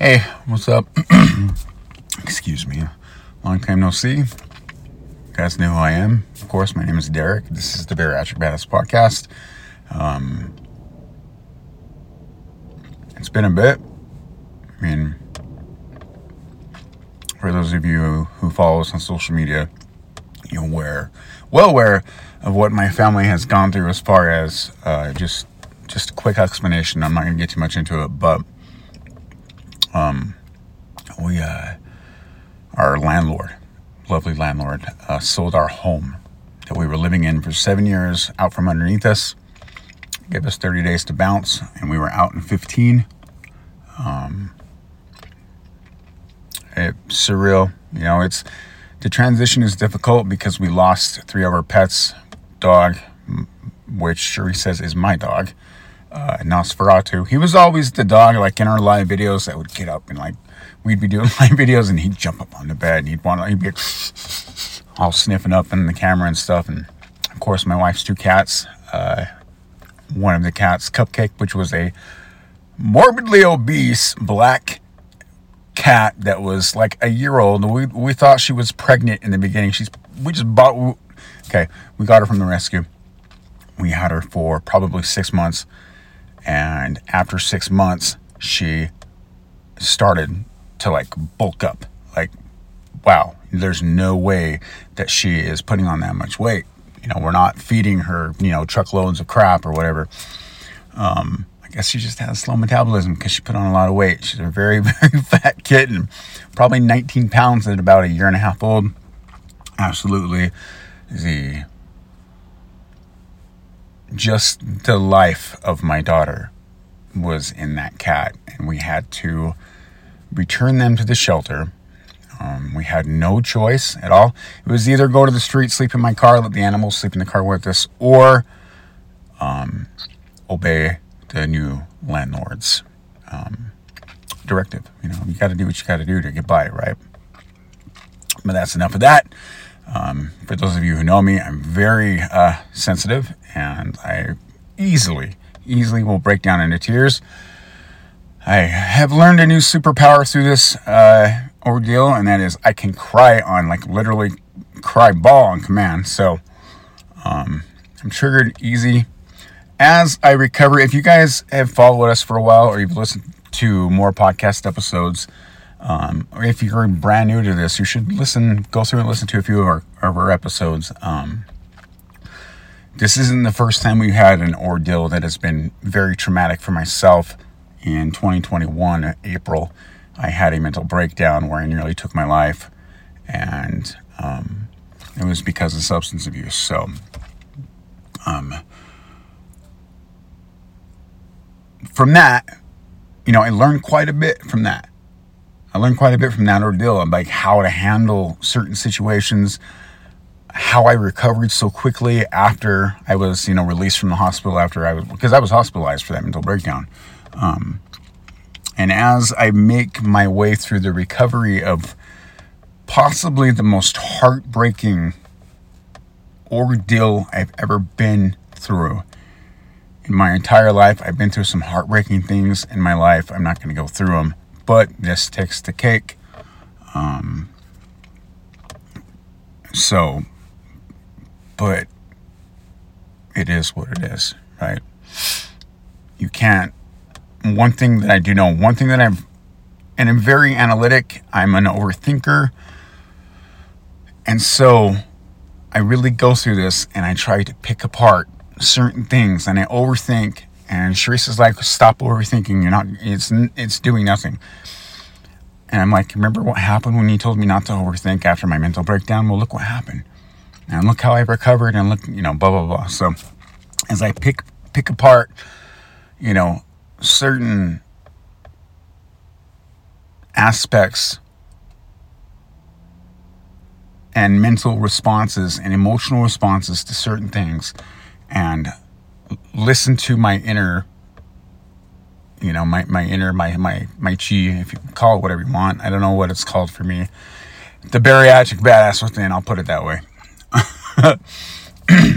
Hey, what's up? Excuse me. Long time no see. You guys know who I am. Of course, my name is Derek. This is the Bariatric Badass Podcast. Um, it's been a bit. I mean, for those of you who follow us on social media, you're aware, well aware of what my family has gone through as far as uh, just just a quick explanation. I'm not going to get too much into it, but um, we uh, our landlord, lovely landlord, uh, sold our home that we were living in for seven years out from underneath us. Gave us 30 days to bounce, and we were out in 15. Um, it's surreal, you know. It's the transition is difficult because we lost three of our pets, dog, which Sherry says is my dog, uh, Nosferatu. He was always the dog, like in our live videos, that would get up and like we'd be doing live videos, and he'd jump up on the bed and he'd want to, he'd be all sniffing up in the camera and stuff. And of course, my wife's two cats. Uh, one of the cats, Cupcake, which was a morbidly obese black cat that was like a year old. We we thought she was pregnant in the beginning. She's we just bought. Okay, we got her from the rescue. We had her for probably six months, and after six months, she started to like bulk up. Like, wow, there's no way that she is putting on that much weight. You know, we're not feeding her, you know, truckloads of crap or whatever. Um, I guess she just has slow metabolism because she put on a lot of weight. She's a very, very fat kitten, probably 19 pounds at about a year and a half old. Absolutely the just the life of my daughter was in that cat, and we had to return them to the shelter. Um, we had no choice at all. It was either go to the street, sleep in my car, let the animals sleep in the car with us, or um, obey the new landlord's um, directive. You know, you got to do what you got to do to get by, right? But that's enough of that. Um, for those of you who know me, I'm very uh, sensitive and I easily, easily will break down into tears. I have learned a new superpower through this uh, ordeal, and that is I can cry on, like literally cry bawl on command. So um, I'm triggered easy. As I recover, if you guys have followed us for a while or you've listened to more podcast episodes, um, if you're brand new to this, you should listen, go through and listen to a few of our, of our episodes. Um, this isn't the first time we had an ordeal that has been very traumatic for myself. In 2021, April, I had a mental breakdown where I nearly took my life, and um, it was because of substance abuse. So, um, from that, you know, I learned quite a bit from that. I learned quite a bit from that ordeal like how to handle certain situations, how I recovered so quickly after I was, you know, released from the hospital after I was because I was hospitalized for that mental breakdown. Um, and as I make my way through the recovery of possibly the most heartbreaking ordeal I've ever been through in my entire life, I've been through some heartbreaking things in my life. I'm not going to go through them but this takes the cake. Um, so, but it is what it is, right? You can't. One thing that I do know, one thing that I've, and I'm very analytic, I'm an overthinker. And so I really go through this and I try to pick apart certain things and I overthink and Sharice's like, stop overthinking. You're not, it's, it's doing nothing. And I'm like, remember what happened when you told me not to overthink after my mental breakdown? Well, look what happened. And look how I recovered and look, you know, blah, blah, blah. So as I pick, pick apart, you know, certain aspects and mental responses and emotional responses to certain things and listen to my inner you know my, my inner my my my chi if you call it whatever you want. I don't know what it's called for me. The bariatric badass within i'll put it that way.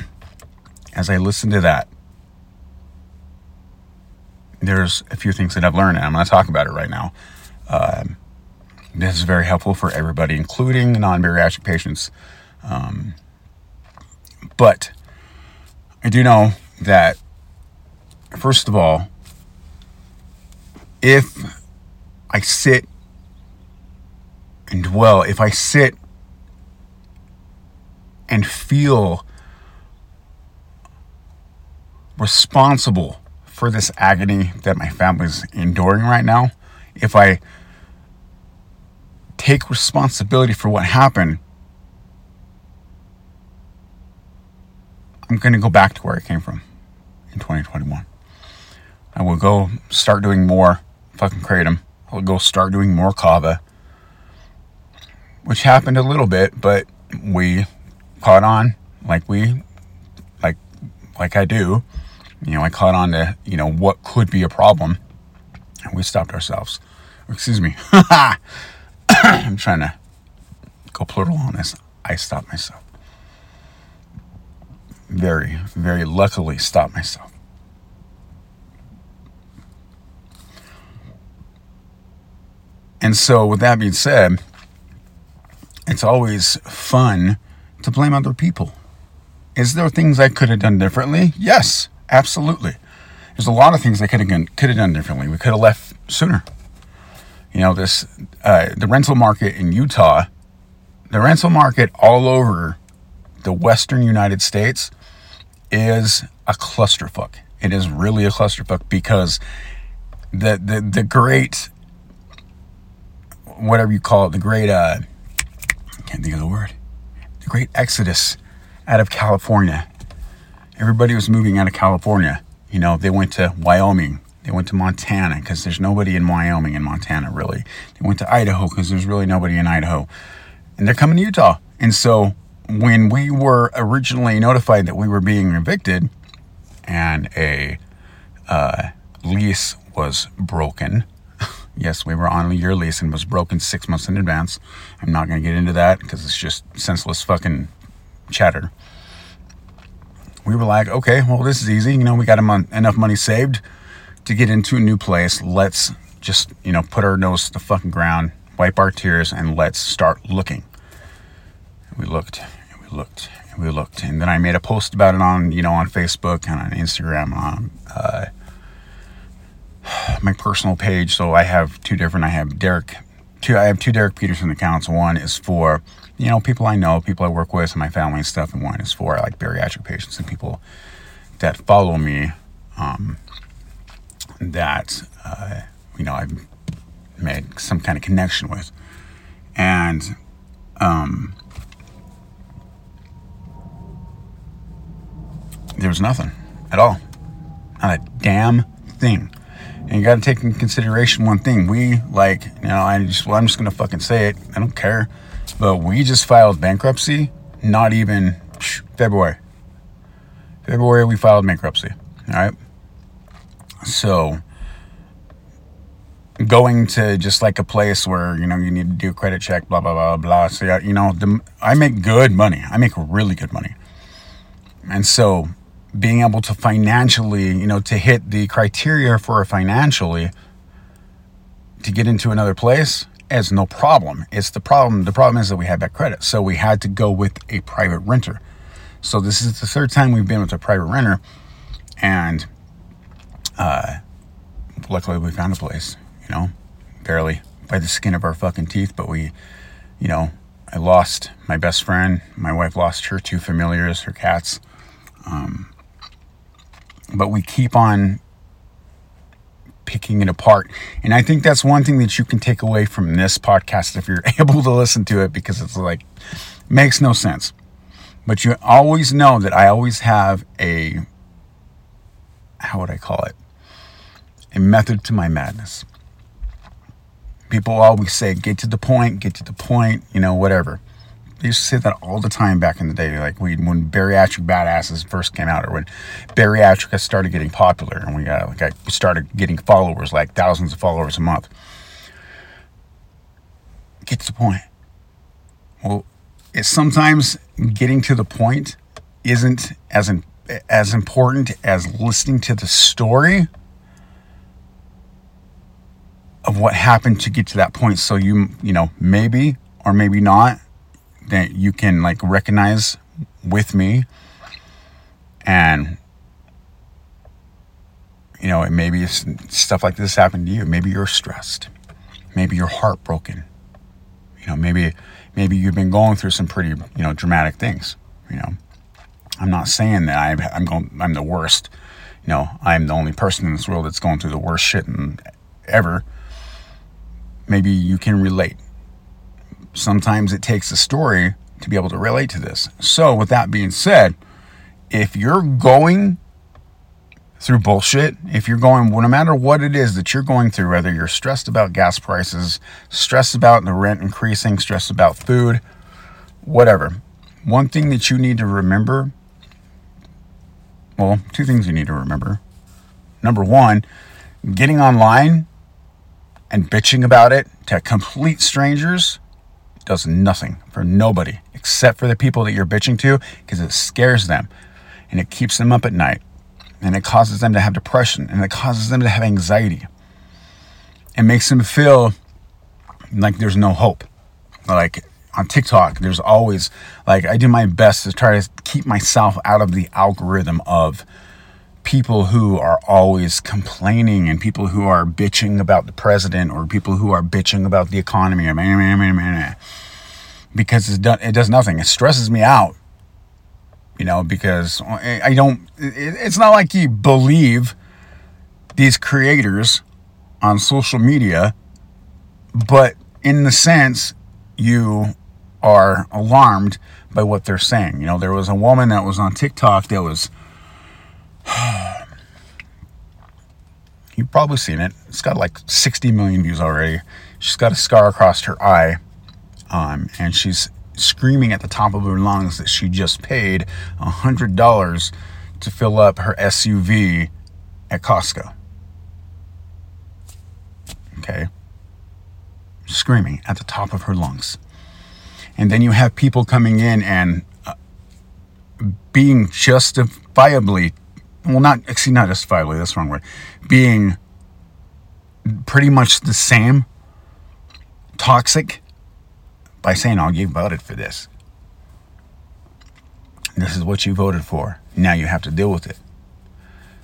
As i listen to that there's a few things that i've learned and i'm going to talk about it right now. Um, this is very helpful for everybody, including non bariatric patients. Um, but I do know that, first of all, if I sit and dwell, if I sit and feel responsible for this agony that my family's enduring right now, if I take responsibility for what happened, I'm going to go back to where I came from in 2021. I will go start doing more fucking kratom. I'll go start doing more kava, which happened a little bit, but we caught on like we like like I do. You know, I caught on to you know what could be a problem, and we stopped ourselves. Excuse me. I'm trying to go plural on this. I stopped myself. Very, very luckily stopped myself. And so, with that being said, it's always fun to blame other people. Is there things I could have done differently? Yes, absolutely. There's a lot of things I could have done, could have done differently. We could have left sooner. You know, this uh, the rental market in Utah, the rental market all over the western United States is a clusterfuck. It is really a clusterfuck because the the the great whatever you call it, the great uh I can't think of the word The great exodus out of California. Everybody was moving out of California. You know, they went to Wyoming, they went to Montana because there's nobody in Wyoming and Montana really. They went to Idaho because there's really nobody in Idaho. And they're coming to Utah. And so when we were originally notified that we were being evicted and a uh, lease was broken, Yes, we were on a year lease and was broken six months in advance. I'm not going to get into that because it's just senseless fucking chatter. We were like, okay, well, this is easy. You know, we got enough money saved to get into a new place. Let's just, you know, put our nose to the fucking ground, wipe our tears, and let's start looking. We looked, and we looked, and we looked. And then I made a post about it on, you know, on Facebook and on Instagram, on uh, my personal page. So I have two different. I have Derek. Two. I have two Derek Peterson accounts. One is for you know people I know, people I work with, and my family and stuff. And one is for like bariatric patients and people that follow me. Um, that uh, you know I've made some kind of connection with, and um, there was nothing at all, not a damn thing. And you got to take in consideration one thing. We like, you know, I just, well, I'm just gonna fucking say it. I don't care, but we just filed bankruptcy. Not even February. February we filed bankruptcy. All right. So going to just like a place where you know you need to do a credit check, blah blah blah blah. So you know, the, I make good money. I make really good money, and so being able to financially, you know, to hit the criteria for financially to get into another place is no problem. It's the problem. The problem is that we had bad credit. So we had to go with a private renter. So this is the third time we've been with a private renter. And uh, luckily we found a place, you know, barely by the skin of our fucking teeth. But we, you know, I lost my best friend. My wife lost her two familiars, her cats. Um, but we keep on picking it apart. And I think that's one thing that you can take away from this podcast if you're able to listen to it because it's like makes no sense. But you always know that I always have a how would I call it? A method to my madness. People always say, get to the point, get to the point, you know, whatever. They used to say that all the time back in the day, like we, when bariatric badasses first came out, or when bariatric started getting popular, and we got like I started getting followers, like thousands of followers a month. Get to the point. Well, it's sometimes getting to the point isn't as in, as important as listening to the story of what happened to get to that point. So you, you know, maybe or maybe not that you can like recognize with me and you know, it maybe stuff like this happened to you. Maybe you're stressed. Maybe you're heartbroken. You know, maybe maybe you've been going through some pretty you know dramatic things. You know, I'm not saying that I'm I'm going I'm the worst. You know, I'm the only person in this world that's going through the worst shit and ever. Maybe you can relate. Sometimes it takes a story to be able to relate to this. So, with that being said, if you're going through bullshit, if you're going, no matter what it is that you're going through, whether you're stressed about gas prices, stressed about the rent increasing, stressed about food, whatever, one thing that you need to remember well, two things you need to remember. Number one, getting online and bitching about it to complete strangers does nothing for nobody except for the people that you're bitching to because it scares them and it keeps them up at night and it causes them to have depression and it causes them to have anxiety. It makes them feel like there's no hope. Like on TikTok, there's always like I do my best to try to keep myself out of the algorithm of people who are always complaining and people who are bitching about the president or people who are bitching about the economy because it does nothing. It stresses me out you know, because I don't, it's not like you believe these creators on social media, but in the sense, you are alarmed by what they're saying. You know, there was a woman that was on TikTok that was, you've probably seen it. It's got like 60 million views already. She's got a scar across her eye, um, and she's screaming at the top of her lungs that she just paid $100 to fill up her SUV at Costco. Okay? Screaming at the top of her lungs. And then you have people coming in and uh, being justifiably, well, not, actually, not justifiably, that's the wrong word, being pretty much the same toxic by saying, "Oh, you voted for this. This is what you voted for. Now you have to deal with it."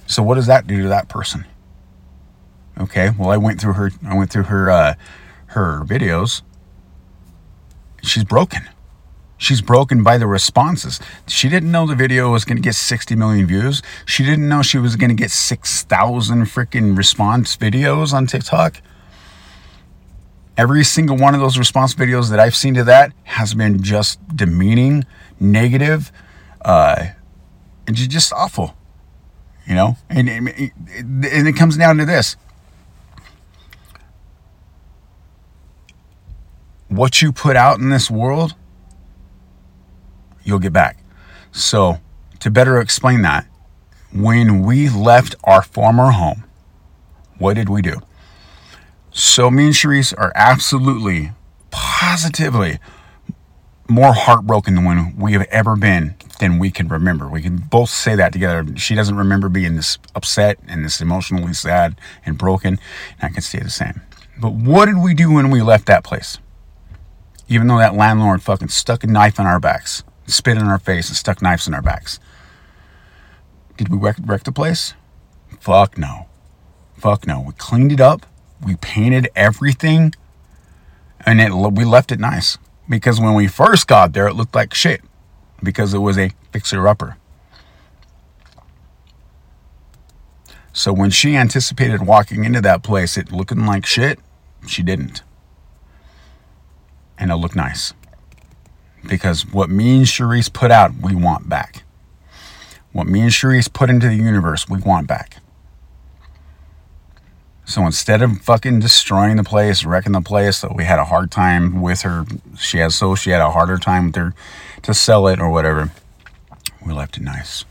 So what does that do to that person? Okay, well, I went through her. I went through her uh, her videos. She's broken. She's broken by the responses. She didn't know the video was going to get 60 million views. She didn't know she was going to get 6,000 freaking response videos on TikTok. Every single one of those response videos that I've seen to that has been just demeaning, negative, uh, and just awful. You know, and, and it comes down to this: what you put out in this world, you'll get back. So, to better explain that, when we left our former home, what did we do? So me and Cherise are absolutely, positively more heartbroken than when we have ever been than we can remember. We can both say that together. She doesn't remember being this upset and this emotionally sad and broken. And I can say the same. But what did we do when we left that place? Even though that landlord fucking stuck a knife in our backs, spit in our face, and stuck knives in our backs. Did we wreck, wreck the place? Fuck no. Fuck no. We cleaned it up we painted everything and it we left it nice. Because when we first got there it looked like shit because it was a fixer upper. So when she anticipated walking into that place it looking like shit she didn't. And it looked nice. Because what me and Cherise put out we want back. What me and Cherise put into the universe we want back so instead of fucking destroying the place, wrecking the place, so we had a hard time with her. She has so she had a harder time with her to sell it or whatever. We left it nice.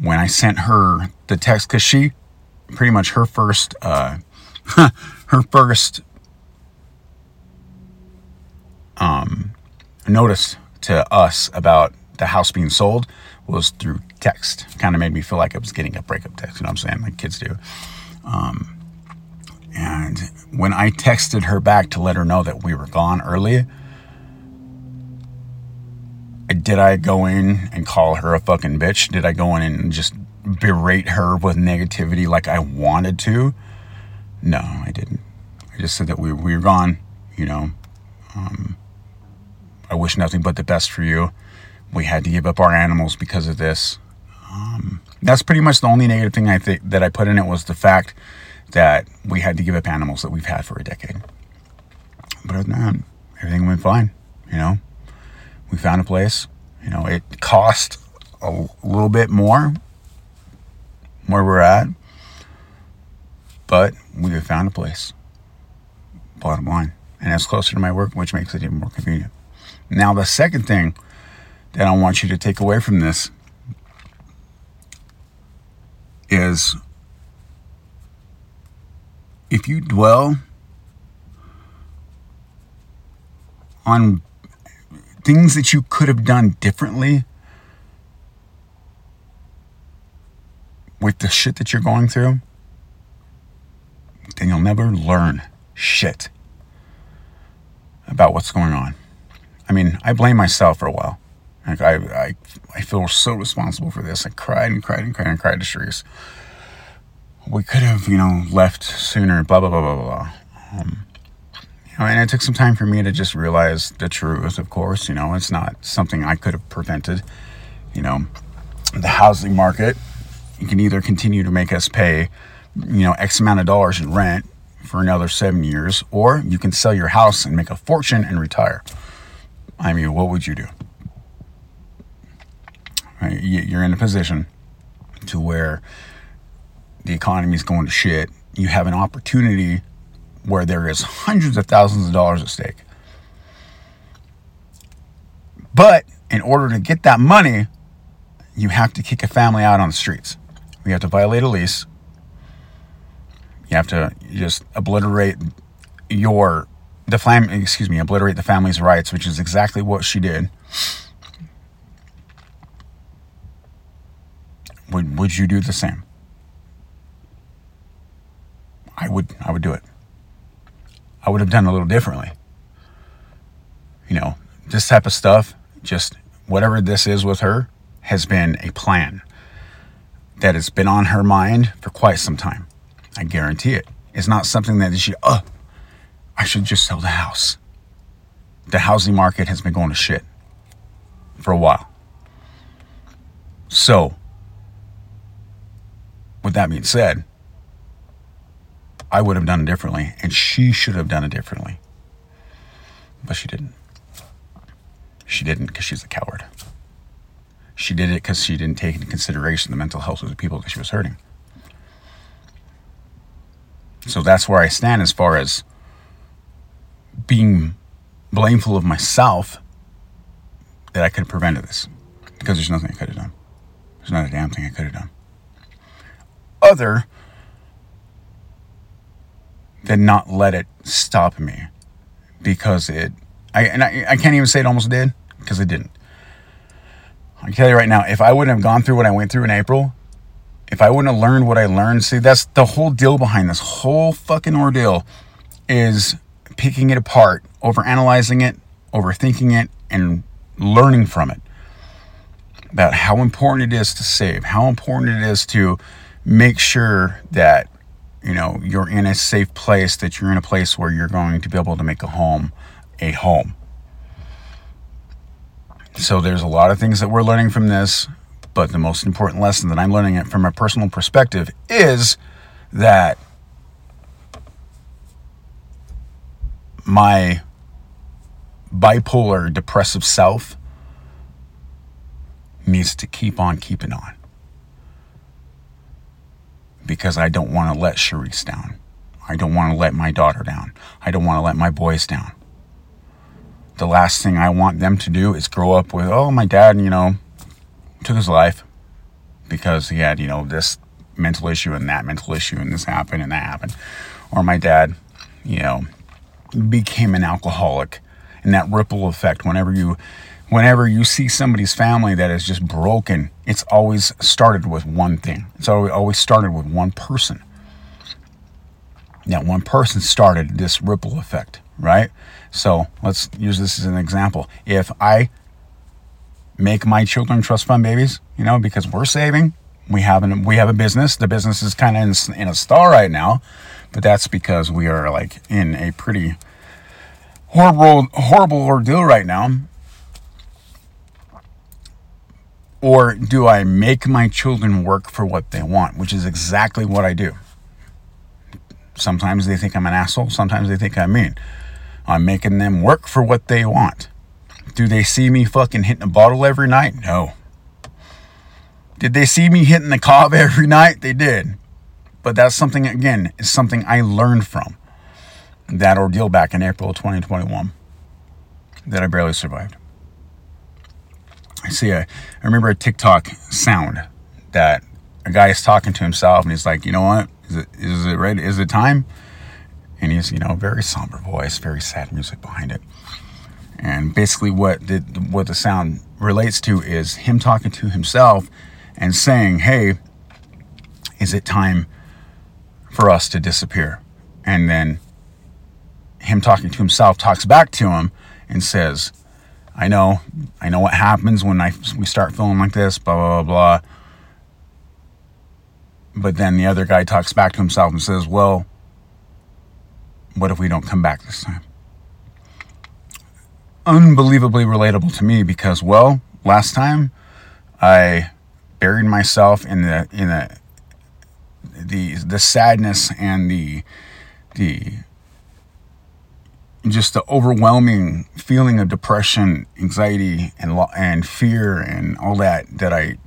When I sent her the text, because she pretty much her first, uh, her first um, notice to us about the house being sold was through text. Kind of made me feel like I was getting a breakup text. You know what I'm saying? Like kids do. Um, and when I texted her back to let her know that we were gone early, did I go in and call her a fucking bitch? Did I go in and just berate her with negativity like I wanted to? No, I didn't. I just said that we, we were gone, you know. Um, I wish nothing but the best for you. We had to give up our animals because of this. Um, that's pretty much the only negative thing I think that I put in it was the fact that we had to give up animals that we've had for a decade. But other than that, everything went fine. You know, we found a place. You know, it cost a little bit more where we're at, but we have found a place. Bottom line, and it's closer to my work, which makes it even more convenient. Now, the second thing that I want you to take away from this is if you dwell on things that you could have done differently with the shit that you're going through, then you'll never learn shit about what's going on. I mean, I blame myself for a while. Like I, I, I feel so responsible for this. I cried and cried and cried and cried to Sharice. We could have, you know, left sooner. Blah blah blah blah blah. Um, you know, and it took some time for me to just realize the truth. Of course, you know, it's not something I could have prevented. You know, the housing market. You can either continue to make us pay, you know, X amount of dollars in rent for another seven years, or you can sell your house and make a fortune and retire. I mean, what would you do? Right? You're in a position to where the economy is going to shit. You have an opportunity where there is hundreds of thousands of dollars at stake. But in order to get that money, you have to kick a family out on the streets. You have to violate a lease. You have to just obliterate your the fam excuse me obliterate the family's rights, which is exactly what she did. Would would you do the same? I would I would do it. I would have done a little differently. You know, this type of stuff, just whatever this is with her, has been a plan that has been on her mind for quite some time. I guarantee it. It's not something that she, oh, I should just sell the house. The housing market has been going to shit for a while. So, with that being said, I would have done it differently, and she should have done it differently. But she didn't. She didn't because she's a coward. She did it because she didn't take into consideration the mental health of the people that she was hurting. So that's where I stand as far as being blameful of myself that I could have prevented this. Because there's nothing I could have done. There's not a damn thing I could have done. Other than not let it stop me. Because it I and I, I can't even say it almost did, because it didn't. I can tell you right now, if I wouldn't have gone through what I went through in April, if I wouldn't have learned what I learned, see, that's the whole deal behind this whole fucking ordeal is picking it apart, over analyzing it, overthinking it, and learning from it about how important it is to save, how important it is to make sure that you know you're in a safe place, that you're in a place where you're going to be able to make a home a home. So there's a lot of things that we're learning from this, but the most important lesson that I'm learning it from a personal perspective is that my bipolar depressive self needs to keep on keeping on because I don't want to let Sharice down. I don't want to let my daughter down. I don't want to let my boys down the last thing I want them to do is grow up with, oh, my dad, you know, took his life because he had, you know, this mental issue and that mental issue and this happened and that happened. Or my dad, you know, became an alcoholic and that ripple effect whenever you whenever you see somebody's family that is just broken, it's always started with one thing. It's always started with one person. That one person started this ripple effect, right? So let's use this as an example. If I make my children trust fund babies, you know, because we're saving, we have an, we have a business. The business is kind of in, in a stall right now, but that's because we are like in a pretty horrible horrible ordeal right now. Or do I make my children work for what they want, which is exactly what I do. Sometimes they think I'm an asshole, sometimes they think I'm mean. I'm making them work for what they want. Do they see me fucking hitting a bottle every night? No. Did they see me hitting the cob every night? They did. But that's something, again, is something I learned from that ordeal back in April of 2021 that I barely survived. I see a, I remember a TikTok sound that a guy is talking to himself and he's like, you know what? Is it, is it ready? Is it time? And he's, you know, very somber voice, very sad music behind it. And basically what the, what the sound relates to is him talking to himself and saying, hey, is it time for us to disappear? And then him talking to himself talks back to him and says, I know, I know what happens when I we start feeling like this, blah blah blah blah. But then the other guy talks back to himself and says, "Well, what if we don't come back this time?" Unbelievably relatable to me because, well, last time I buried myself in the in the the the sadness and the the just the overwhelming feeling of depression, anxiety, and and fear, and all that that I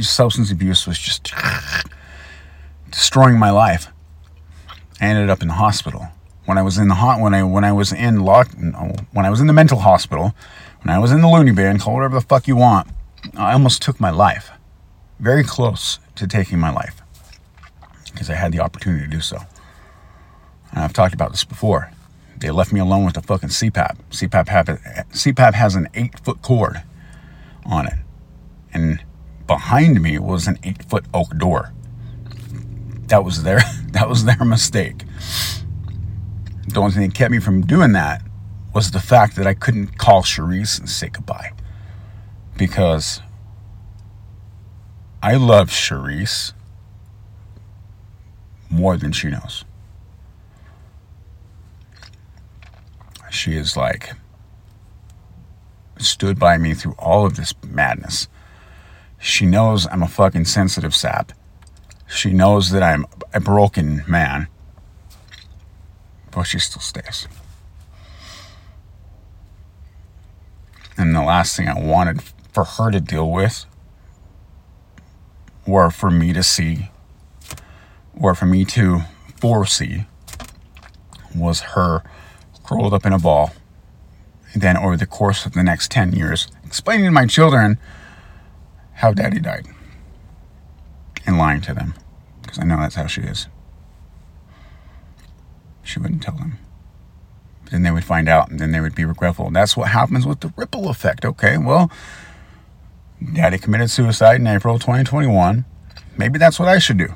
substance abuse was just destroying my life. I ended up in the hospital. When I was in the hot, when I when I was in lock, when I was in the mental hospital, when I was in the loony bin, call whatever the fuck you want, I almost took my life. Very close to taking my life because I had the opportunity to do so. And I've talked about this before. They left me alone with the fucking CPAP. CPAP have CPAP has an eight foot cord on it, and behind me was an eight foot oak door. That was their that was their mistake. The only thing that kept me from doing that was the fact that I couldn't call Cherise and say goodbye because I love Cherise more than she knows. She is like stood by me through all of this madness. She knows I'm a fucking sensitive sap. She knows that I'm a broken man. But she still stays. And the last thing I wanted for her to deal with, or for me to see, or for me to foresee, was her curled up in a ball. And then over the course of the next 10 years, explaining to my children how daddy died and lying to them because I know that's how she is. She wouldn't tell them. Then they would find out and then they would be regretful. That's what happens with the ripple effect. Okay, well, daddy committed suicide in April 2021. Maybe that's what I should do.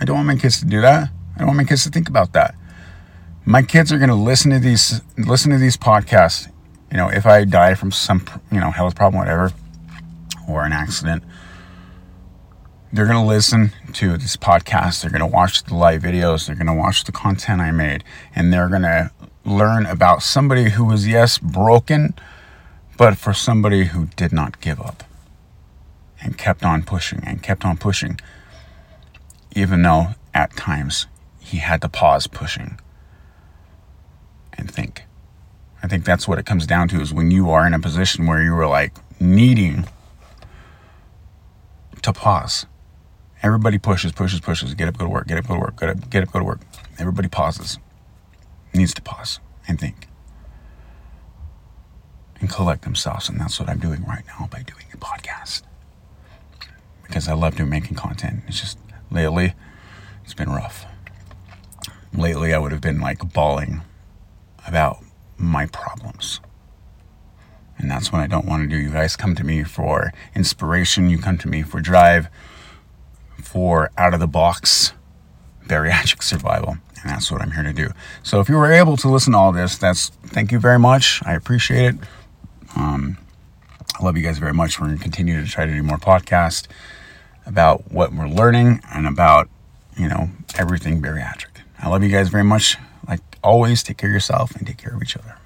I don't want my kids to do that. I don't want my kids to think about that my kids are going to listen to these listen to these podcasts you know if i die from some you know health problem whatever or an accident they're going to listen to this podcast they're going to watch the live videos they're going to watch the content i made and they're going to learn about somebody who was yes broken but for somebody who did not give up and kept on pushing and kept on pushing even though at times he had to pause pushing and think. I think that's what it comes down to is when you are in a position where you are like needing to pause. Everybody pushes, pushes, pushes. Get up, go to work. Get up, go to work. Get up, get up, go to work. Everybody pauses. Needs to pause and think and collect themselves. And that's what I'm doing right now by doing a podcast because I love doing making content. It's just lately, it's been rough. Lately, I would have been like bawling about my problems. And that's what I don't want to do. You guys come to me for inspiration, you come to me for drive, for out of the box bariatric survival. And that's what I'm here to do. So if you were able to listen to all this, that's thank you very much. I appreciate it. Um, I love you guys very much. We're going to continue to try to do more podcasts about what we're learning and about, you know, everything bariatric. I love you guys very much. Always, take care of yourself and take care of each other.